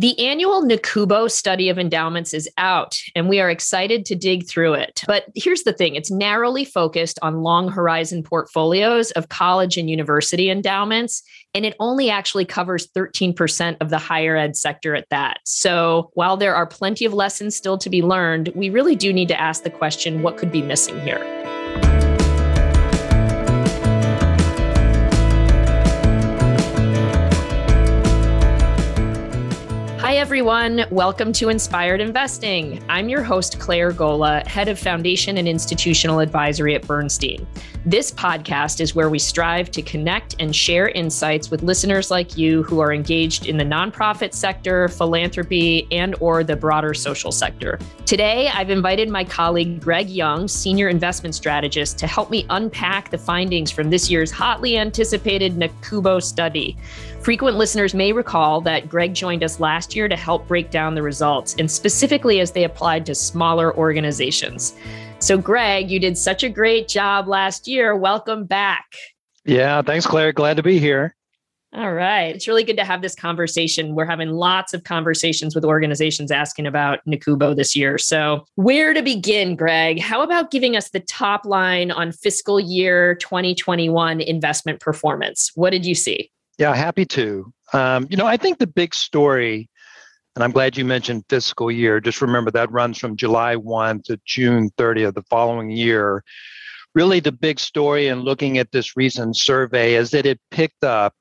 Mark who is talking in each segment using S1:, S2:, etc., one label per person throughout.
S1: The annual NACUBO study of endowments is out, and we are excited to dig through it. But here's the thing it's narrowly focused on long horizon portfolios of college and university endowments, and it only actually covers 13% of the higher ed sector at that. So while there are plenty of lessons still to be learned, we really do need to ask the question what could be missing here? Everyone. Welcome to Inspired Investing. I'm your host, Claire Gola, head of Foundation and Institutional Advisory at Bernstein. This podcast is where we strive to connect and share insights with listeners like you who are engaged in the nonprofit sector, philanthropy, and or the broader social sector. Today, I've invited my colleague Greg Young, senior investment strategist, to help me unpack the findings from this year's hotly anticipated NACUBO study. Frequent listeners may recall that Greg joined us last year to help break down the results, and specifically as they applied to smaller organizations. So, Greg, you did such a great job last year. Welcome back.
S2: Yeah, thanks, Claire. Glad to be here.
S1: All right. It's really good to have this conversation. We're having lots of conversations with organizations asking about NACUBO this year. So, where to begin, Greg? How about giving us the top line on fiscal year 2021 investment performance? What did you see?
S2: Yeah, happy to. Um, you know, I think the big story, and I'm glad you mentioned fiscal year, just remember that runs from July 1 to June 30 of the following year. Really, the big story in looking at this recent survey is that it picked up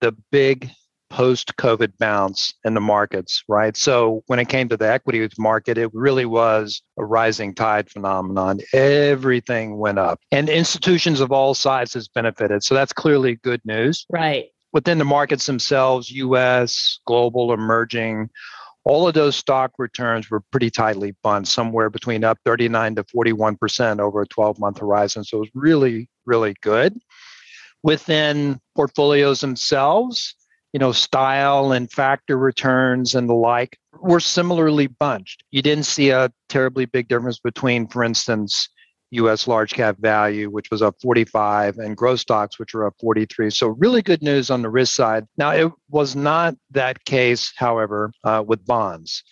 S2: the big post COVID bounce in the markets, right? So when it came to the equities market, it really was a rising tide phenomenon. Everything went up, and institutions of all sizes benefited. So that's clearly good news.
S1: Right
S2: within the markets themselves, US, global, emerging, all of those stock returns were pretty tightly bunched, somewhere between up 39 to 41% over a 12 month horizon. So it was really, really good. Within portfolios themselves, you know, style and factor returns and the like were similarly bunched. You didn't see a terribly big difference between, for instance, US large cap value, which was up 45, and growth stocks, which were up 43. So, really good news on the risk side. Now, it was not that case, however, uh, with bonds.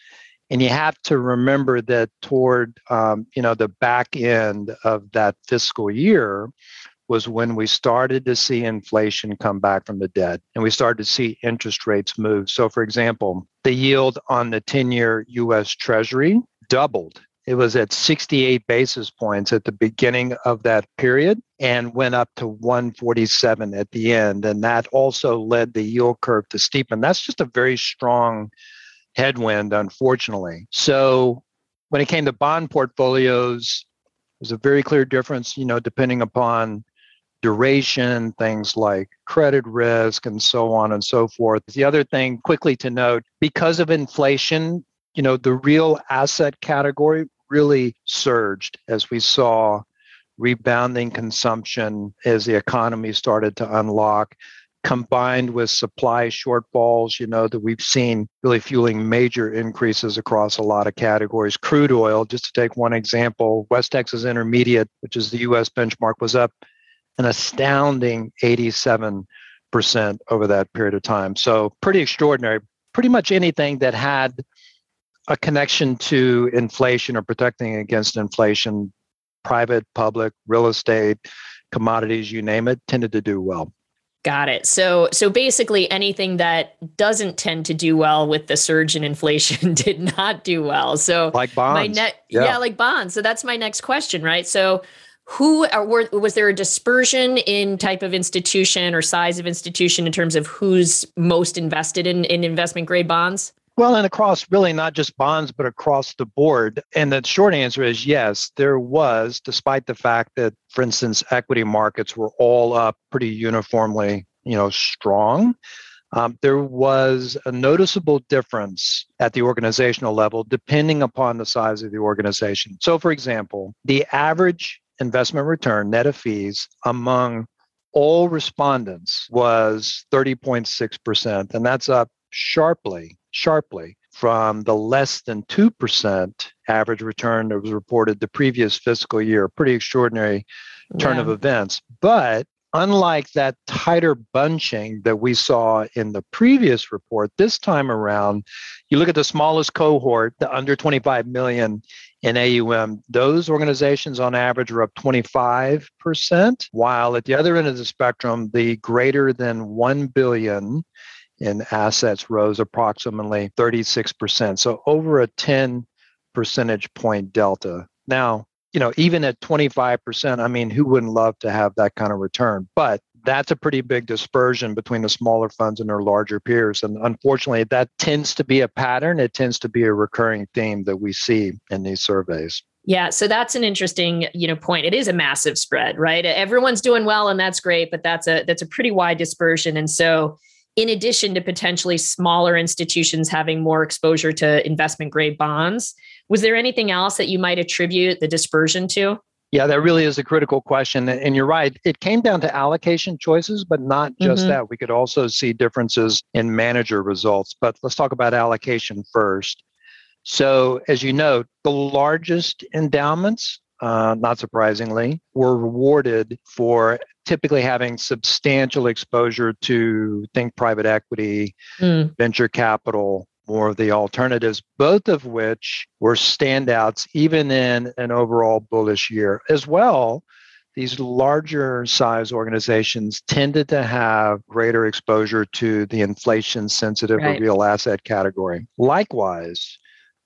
S2: And you have to remember that toward um, you know the back end of that fiscal year was when we started to see inflation come back from the dead and we started to see interest rates move. So, for example, the yield on the 10 year US Treasury doubled it was at 68 basis points at the beginning of that period and went up to 147 at the end. And that also led the yield curve to steepen. That's just a very strong headwind, unfortunately. So when it came to bond portfolios, there's a very clear difference, you know, depending upon duration, things like credit risk, and so on and so forth. The other thing, quickly to note, because of inflation, you know, the real asset category really surged as we saw rebounding consumption as the economy started to unlock combined with supply shortfalls you know that we've seen really fueling major increases across a lot of categories. Crude oil just to take one example west texas intermediate which is the us benchmark was up an astounding 87% over that period of time. So pretty extraordinary. Pretty much anything that had a connection to inflation or protecting against inflation, private, public, real estate, commodities, you name it, tended to do well.
S1: Got it. So so basically anything that doesn't tend to do well with the surge in inflation did not do well. So
S2: like bonds.
S1: Ne- yeah. yeah, like bonds. So that's my next question, right? So who are, were, was there a dispersion in type of institution or size of institution in terms of who's most invested in, in investment grade bonds?
S2: Well, and across really not just bonds, but across the board. And the short answer is yes, there was, despite the fact that, for instance, equity markets were all up pretty uniformly, you know, strong. Um, there was a noticeable difference at the organizational level depending upon the size of the organization. So, for example, the average investment return net of fees among all respondents was 30.6%, and that's up sharply sharply from the less than 2% average return that was reported the previous fiscal year. Pretty extraordinary turn yeah. of events. But unlike that tighter bunching that we saw in the previous report, this time around, you look at the smallest cohort, the under 25 million in AUM, those organizations on average are up 25%, while at the other end of the spectrum, the greater than 1 billion in assets rose approximately 36%. So over a 10 percentage point delta. Now, you know, even at 25%, I mean, who wouldn't love to have that kind of return? But that's a pretty big dispersion between the smaller funds and their larger peers. And unfortunately, that tends to be a pattern. It tends to be a recurring theme that we see in these surveys.
S1: Yeah, so that's an interesting, you know, point. It is a massive spread, right? Everyone's doing well and that's great, but that's a that's a pretty wide dispersion. And so in addition to potentially smaller institutions having more exposure to investment grade bonds, was there anything else that you might attribute the dispersion to?
S2: Yeah, that really is a critical question. And you're right. It came down to allocation choices, but not just mm-hmm. that. We could also see differences in manager results. But let's talk about allocation first. So, as you know, the largest endowments, uh, not surprisingly, were rewarded for typically having substantial exposure to think private equity, mm. venture capital, more of the alternatives, both of which were standouts even in an overall bullish year. As well, these larger size organizations tended to have greater exposure to the inflation sensitive right. or real asset category. Likewise,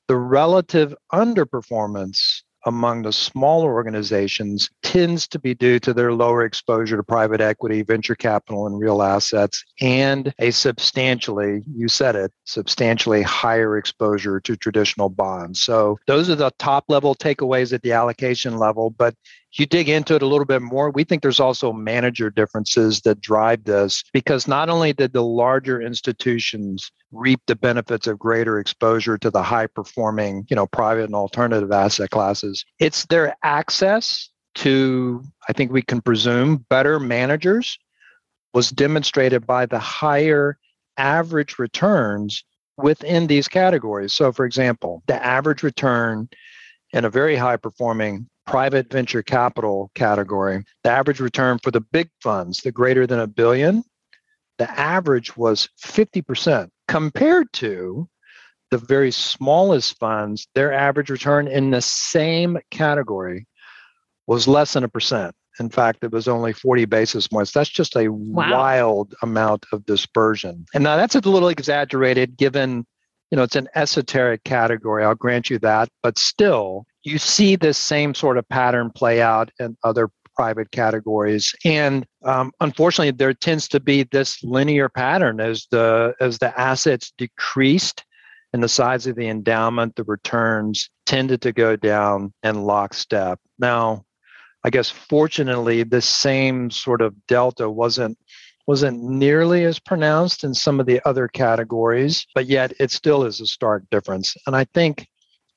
S2: the relative underperformance among the smaller organizations tends to be due to their lower exposure to private equity, venture capital, and real assets, and a substantially, you said it, substantially higher exposure to traditional bonds. So those are the top level takeaways at the allocation level. But you dig into it a little bit more, we think there's also manager differences that drive this because not only did the larger institutions reap the benefits of greater exposure to the high performing, you know, private and alternative asset classes, it's their access to, I think we can presume, better managers was demonstrated by the higher average returns within these categories. So, for example, the average return in a very high performing private venture capital category, the average return for the big funds, the greater than a billion, the average was 50% compared to the very smallest funds, their average return in the same category was less than a percent. In fact, it was only 40 basis points. That's just a wow. wild amount of dispersion. And now that's a little exaggerated given, you know, it's an esoteric category. I'll grant you that. But still, you see this same sort of pattern play out in other private categories. And um, unfortunately there tends to be this linear pattern as the as the assets decreased and the size of the endowment the returns tended to go down in lockstep. Now i guess fortunately the same sort of delta wasn't wasn't nearly as pronounced in some of the other categories but yet it still is a stark difference. And i think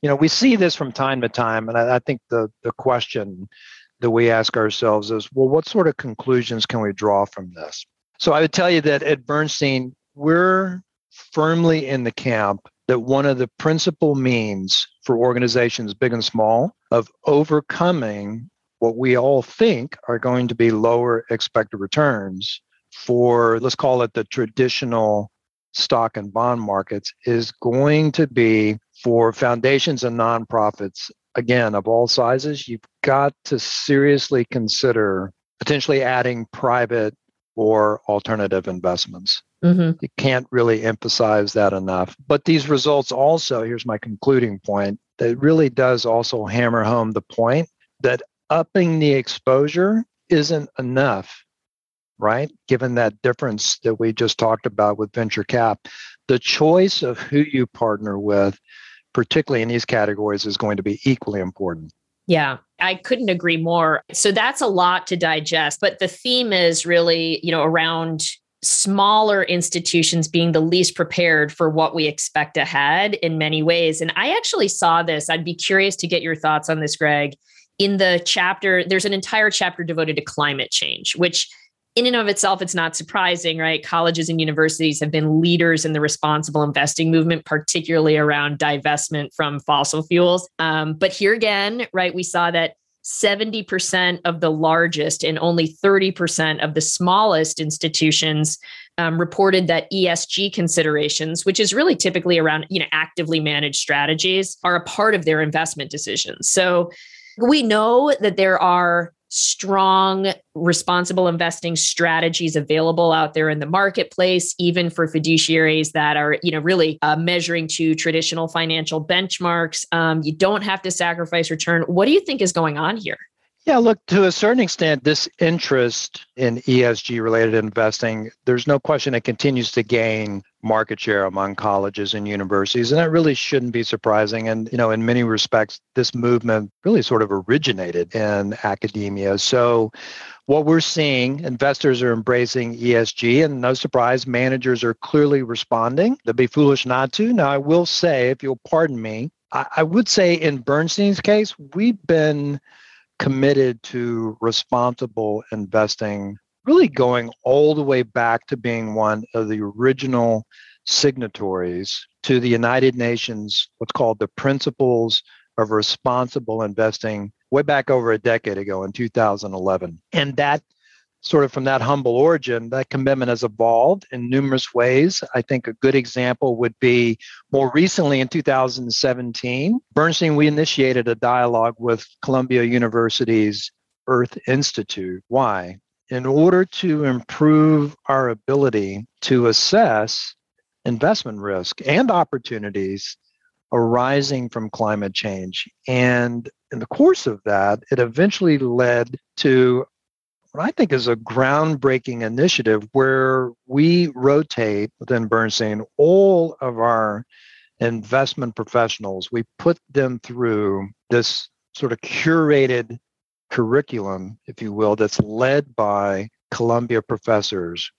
S2: you know, we see this from time to time, and I, I think the the question that we ask ourselves is, well, what sort of conclusions can we draw from this? So I would tell you that at Bernstein, we're firmly in the camp that one of the principal means for organizations, big and small, of overcoming what we all think are going to be lower expected returns for, let's call it the traditional stock and bond markets, is going to be for foundations and nonprofits, again, of all sizes, you've got to seriously consider potentially adding private or alternative investments. Mm-hmm. You can't really emphasize that enough. But these results also, here's my concluding point, that really does also hammer home the point that upping the exposure isn't enough, right? Given that difference that we just talked about with venture cap, the choice of who you partner with particularly in these categories, is going to be equally important.
S1: Yeah, I couldn't agree more. So that's a lot to digest, but the theme is really, you know, around smaller institutions being the least prepared for what we expect ahead in many ways. And I actually saw this. I'd be curious to get your thoughts on this, Greg. In the chapter, there's an entire chapter devoted to climate change, which in and of itself, it's not surprising, right? Colleges and universities have been leaders in the responsible investing movement, particularly around divestment from fossil fuels. Um, but here again, right, we saw that 70% of the largest and only 30% of the smallest institutions um, reported that ESG considerations, which is really typically around you know actively managed strategies, are a part of their investment decisions. So we know that there are strong responsible investing strategies available out there in the marketplace even for fiduciaries that are you know really uh, measuring to traditional financial benchmarks. Um, you don't have to sacrifice return. What do you think is going on here
S2: yeah, look, to a certain extent, this interest in ESG related investing, there's no question it continues to gain market share among colleges and universities. And that really shouldn't be surprising. And, you know, in many respects, this movement really sort of originated in academia. So, what we're seeing, investors are embracing ESG, and no surprise, managers are clearly responding. They'd be foolish not to. Now, I will say, if you'll pardon me, I, I would say in Bernstein's case, we've been committed to responsible investing, really going all the way back to being one of the original signatories to the United Nations, what's called the Principles of Responsible Investing, way back over a decade ago in 2011. And that sort of from that humble origin, that commitment has evolved in numerous ways. I think a good example would be more recently in 2017, Bernstein, we initiated a dialogue with Columbia University's Earth Institute. Why? In order to improve our ability to assess investment risk and opportunities arising from climate change. And in the course of that, it eventually led to what I think is a groundbreaking initiative where we rotate within Bernstein all of our investment professionals. We put them through this sort of curated curriculum, if you will, that's led by Columbia professors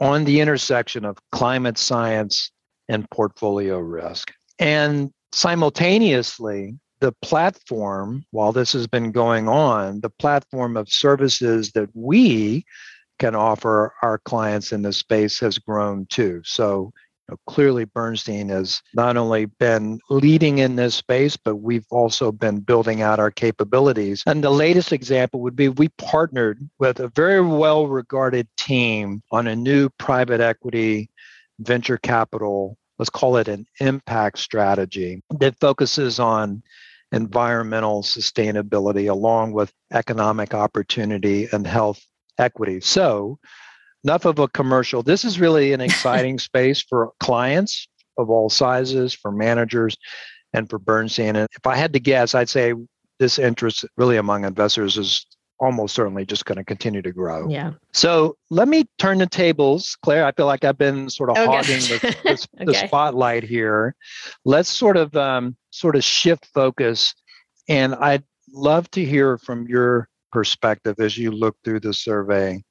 S2: on the intersection of climate science and portfolio risk. And simultaneously, the platform, while this has been going on, the platform of services that we can offer our clients in this space has grown too. So you know, clearly, Bernstein has not only been leading in this space, but we've also been building out our capabilities. And the latest example would be we partnered with a very well regarded team on a new private equity venture capital let's call it an impact strategy that focuses on environmental sustainability along with economic opportunity and health equity. So, enough of a commercial. This is really an exciting space for clients of all sizes, for managers, and for Bernstein. And if I had to guess, I'd say this interest really among investors is almost certainly just going to continue to grow.
S1: Yeah.
S2: So let me turn the tables, Claire. I feel like I've been sort of okay. hogging the, the, okay. the, spotlight here. Let's sort of um, sort of shift focus, and I'd love to hear from your perspective as you look through the survey.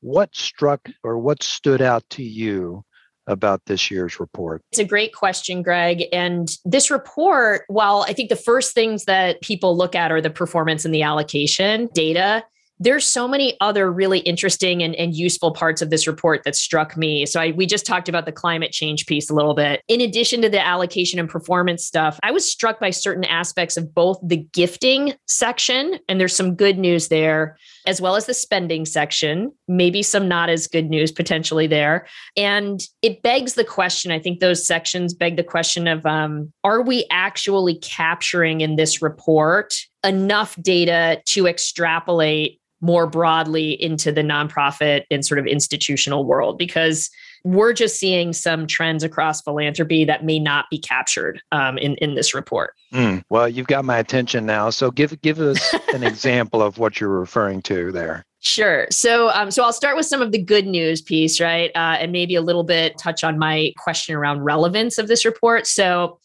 S2: What struck or what stood out to you about this year's report?
S1: It's a great question, Greg. And this report, while I think the first things that people look at are the performance and the allocation data, there's so many other really interesting and, and useful parts of this report that struck me. So I, we just talked about the climate change piece a little bit. In addition to the allocation and performance stuff, I was struck by certain aspects of both the gifting section, and there's some good news there, as well as the spending section, maybe some not as good news potentially there. And it begs the question, I think those sections beg the question of um, are we actually capturing in this report enough data to extrapolate more broadly into the nonprofit and sort of institutional world because we're just seeing some trends across philanthropy that may not be captured um, in in this report.
S2: Mm, well, you've got my attention now, so give give us an example of what you're referring to there.
S1: Sure. So, um, so I'll start with some of the good news piece, right, uh, and maybe a little bit touch on my question around relevance of this report. So,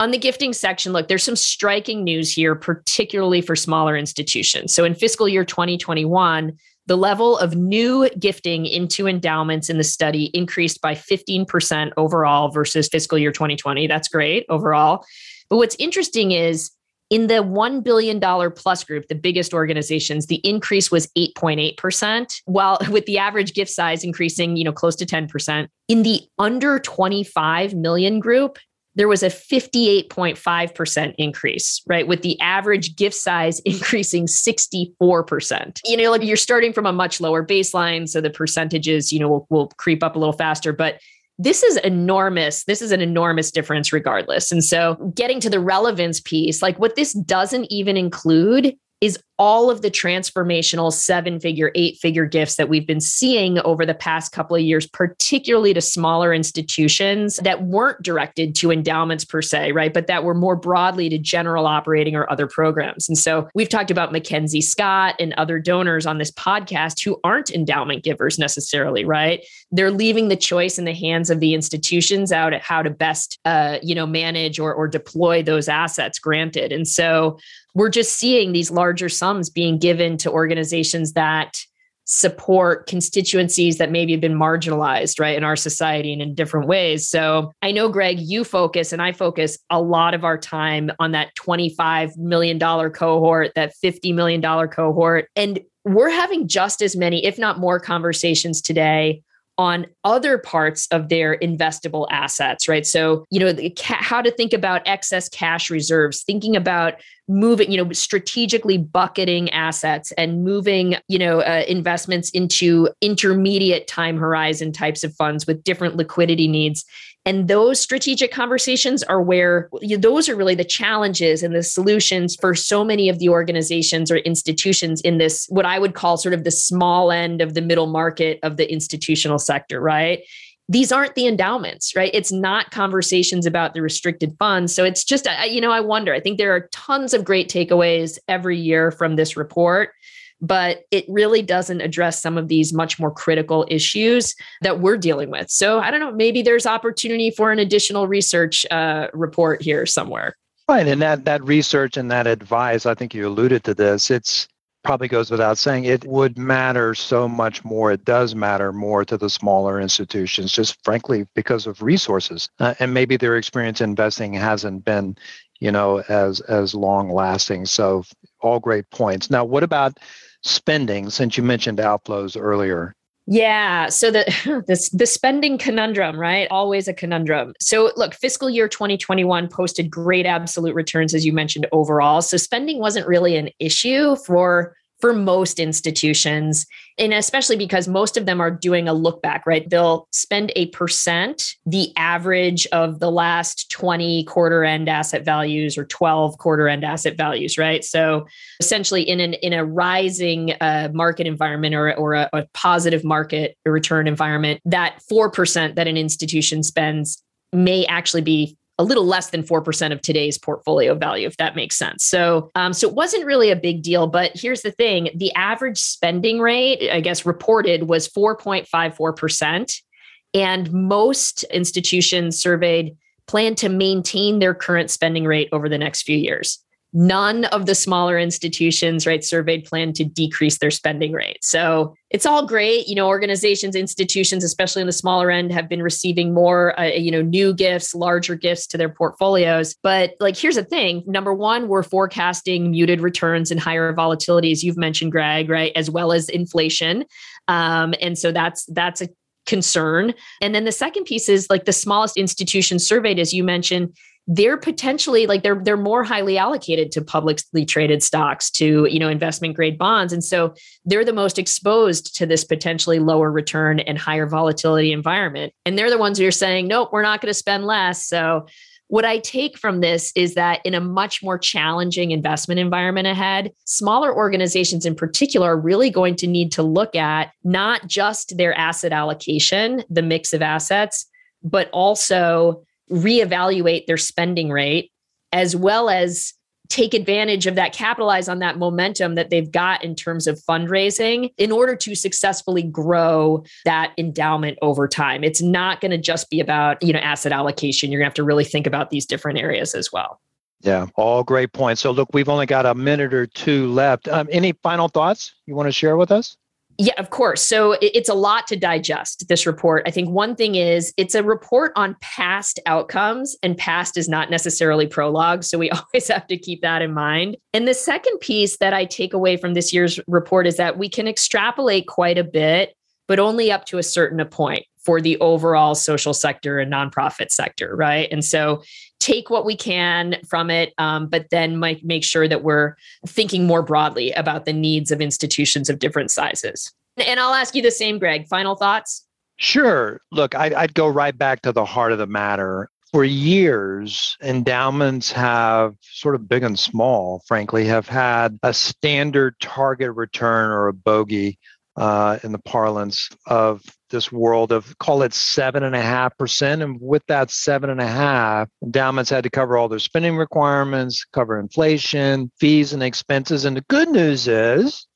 S1: on the gifting section, look, there's some striking news here, particularly for smaller institutions. So in fiscal year 2021, the level of new gifting into endowments in the study increased by 15% overall versus fiscal year 2020. That's great overall. But what's interesting is in the $1 billion plus group, the biggest organizations, the increase was 8.8%, while with the average gift size increasing, you know, close to 10%. In the under 25 million group, there was a 58.5% increase, right? With the average gift size increasing 64%. You know, like you're starting from a much lower baseline. So the percentages, you know, will, will creep up a little faster. But this is enormous. This is an enormous difference, regardless. And so, getting to the relevance piece, like what this doesn't even include is all of the transformational seven figure, eight figure gifts that we've been seeing over the past couple of years, particularly to smaller institutions that weren't directed to endowments per se, right? But that were more broadly to general operating or other programs. And so we've talked about MacKenzie Scott and other donors on this podcast who aren't endowment givers necessarily, right? They're leaving the choice in the hands of the institutions out at how to best, uh, you know, manage or, or deploy those assets granted. And so we're just seeing these larger sums being given to organizations that support constituencies that maybe have been marginalized right in our society and in different ways. So i know greg you focus and i focus a lot of our time on that 25 million dollar cohort that 50 million dollar cohort and we're having just as many if not more conversations today on other parts of their investable assets, right? So, you know, ca- how to think about excess cash reserves, thinking about moving, you know, strategically bucketing assets and moving, you know, uh, investments into intermediate time horizon types of funds with different liquidity needs. And those strategic conversations are where those are really the challenges and the solutions for so many of the organizations or institutions in this, what I would call sort of the small end of the middle market of the institutional sector, right? These aren't the endowments, right? It's not conversations about the restricted funds. So it's just, you know, I wonder. I think there are tons of great takeaways every year from this report but it really doesn't address some of these much more critical issues that we're dealing with. So I don't know, maybe there's opportunity for an additional research uh, report here somewhere.
S2: Right, and that that research and that advice, I think you alluded to this. It's probably goes without saying it would matter so much more it does matter more to the smaller institutions just frankly because of resources uh, and maybe their experience investing hasn't been you know as as long lasting so all great points now what about spending since you mentioned outflows earlier?
S1: Yeah. So the this the spending conundrum, right? Always a conundrum. So look, fiscal year 2021 posted great absolute returns, as you mentioned, overall. So spending wasn't really an issue for for most institutions and especially because most of them are doing a look back right? They'll spend a percent the average of the last 20 quarter end asset values or 12 quarter end asset values right? So essentially in an in a rising uh, market environment or, or a, a positive market return environment that 4% that an institution spends may actually be a little less than 4% of today's portfolio value, if that makes sense. So, um, so it wasn't really a big deal. But here's the thing the average spending rate, I guess, reported was 4.54%. And most institutions surveyed plan to maintain their current spending rate over the next few years none of the smaller institutions right surveyed plan to decrease their spending rate. So it's all great. You know organizations institutions especially in the smaller end have been receiving more uh, you know new gifts larger gifts to their portfolios. But like here's the thing. Number one we're forecasting muted returns and higher volatility as you've mentioned greg right as well as inflation. Um, and so that's that's a concern. And then the second piece is like the smallest institutions surveyed as you mentioned they're potentially like they're they're more highly allocated to publicly traded stocks to you know investment grade bonds. And so they're the most exposed to this potentially lower return and higher volatility environment. And they're the ones who are saying nope we're not going to spend less. So what I take from this is that in a much more challenging investment environment ahead, smaller organizations in particular are really going to need to look at not just their asset allocation, the mix of assets, but also reevaluate their spending rate as well as take advantage of that, capitalize on that momentum that they've got in terms of fundraising in order to successfully grow that endowment over time. It's not going to just be about, you know, asset allocation. You're going to have to really think about these different areas as well.
S2: Yeah, all great points. So, look, we've only got a minute or two left. Um, any final thoughts you want to share with us?
S1: Yeah, of course. So it's a lot to digest this report. I think one thing is it's a report on past outcomes, and past is not necessarily prologue. So we always have to keep that in mind. And the second piece that I take away from this year's report is that we can extrapolate quite a bit, but only up to a certain point for the overall social sector and nonprofit sector, right? And so take what we can from it, um, but then make, make sure that we're thinking more broadly about the needs of institutions of different sizes. And I'll ask you the same, Greg. Final thoughts?
S2: Sure. Look, I'd, I'd go right back to the heart of the matter for years, endowments have sort of big and small, frankly, have had a standard target return or a bogey uh, in the parlance of this world of call it seven and a half percent. And with that seven and a half, endowments had to cover all their spending requirements, cover inflation, fees, and expenses. And the good news is,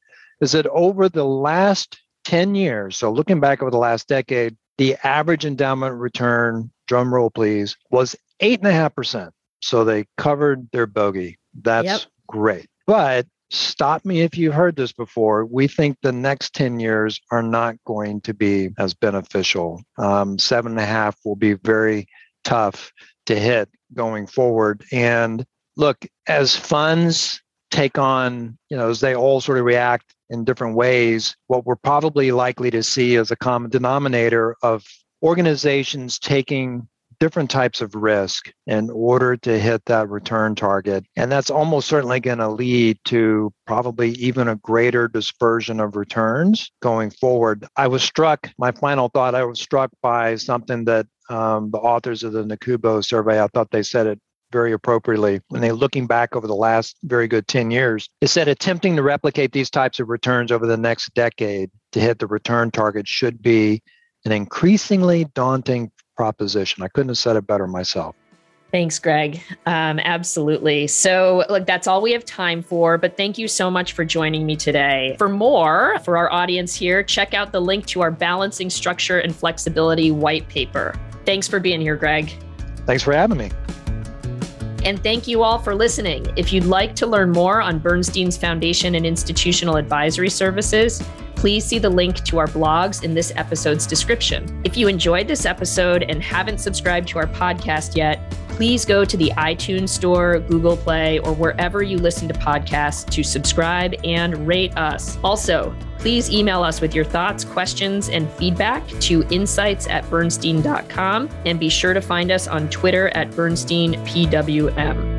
S2: is that over the last 10 years, so looking back over the last decade, the average endowment return, drum roll please, was eight and a half percent. So they covered their bogey. That's yep. great. But stop me if you've heard this before. We think the next 10 years are not going to be as beneficial. Um, seven and a half will be very tough to hit going forward. And look, as funds take on, you know, as they all sort of react in different ways, what we're probably likely to see is a common denominator of organizations taking different types of risk in order to hit that return target. And that's almost certainly going to lead to probably even a greater dispersion of returns going forward. I was struck, my final thought, I was struck by something that um, the authors of the NACUBO survey, I thought they said it very appropriately when they looking back over the last very good 10 years is that attempting to replicate these types of returns over the next decade to hit the return target should be an increasingly daunting proposition. I couldn't have said it better myself.
S1: Thanks, Greg. Um, absolutely. So, look, that's all we have time for, but thank you so much for joining me today. For more, for our audience here, check out the link to our Balancing Structure and Flexibility white paper. Thanks for being here, Greg.
S2: Thanks for having me.
S1: And thank you all for listening. If you'd like to learn more on Bernstein's Foundation and Institutional Advisory Services, please see the link to our blogs in this episode's description. If you enjoyed this episode and haven't subscribed to our podcast yet, please go to the iTunes Store, Google Play, or wherever you listen to podcasts to subscribe and rate us. Also, please email us with your thoughts, questions, and feedback to insights at bernstein.com and be sure to find us on Twitter at BernsteinPWM.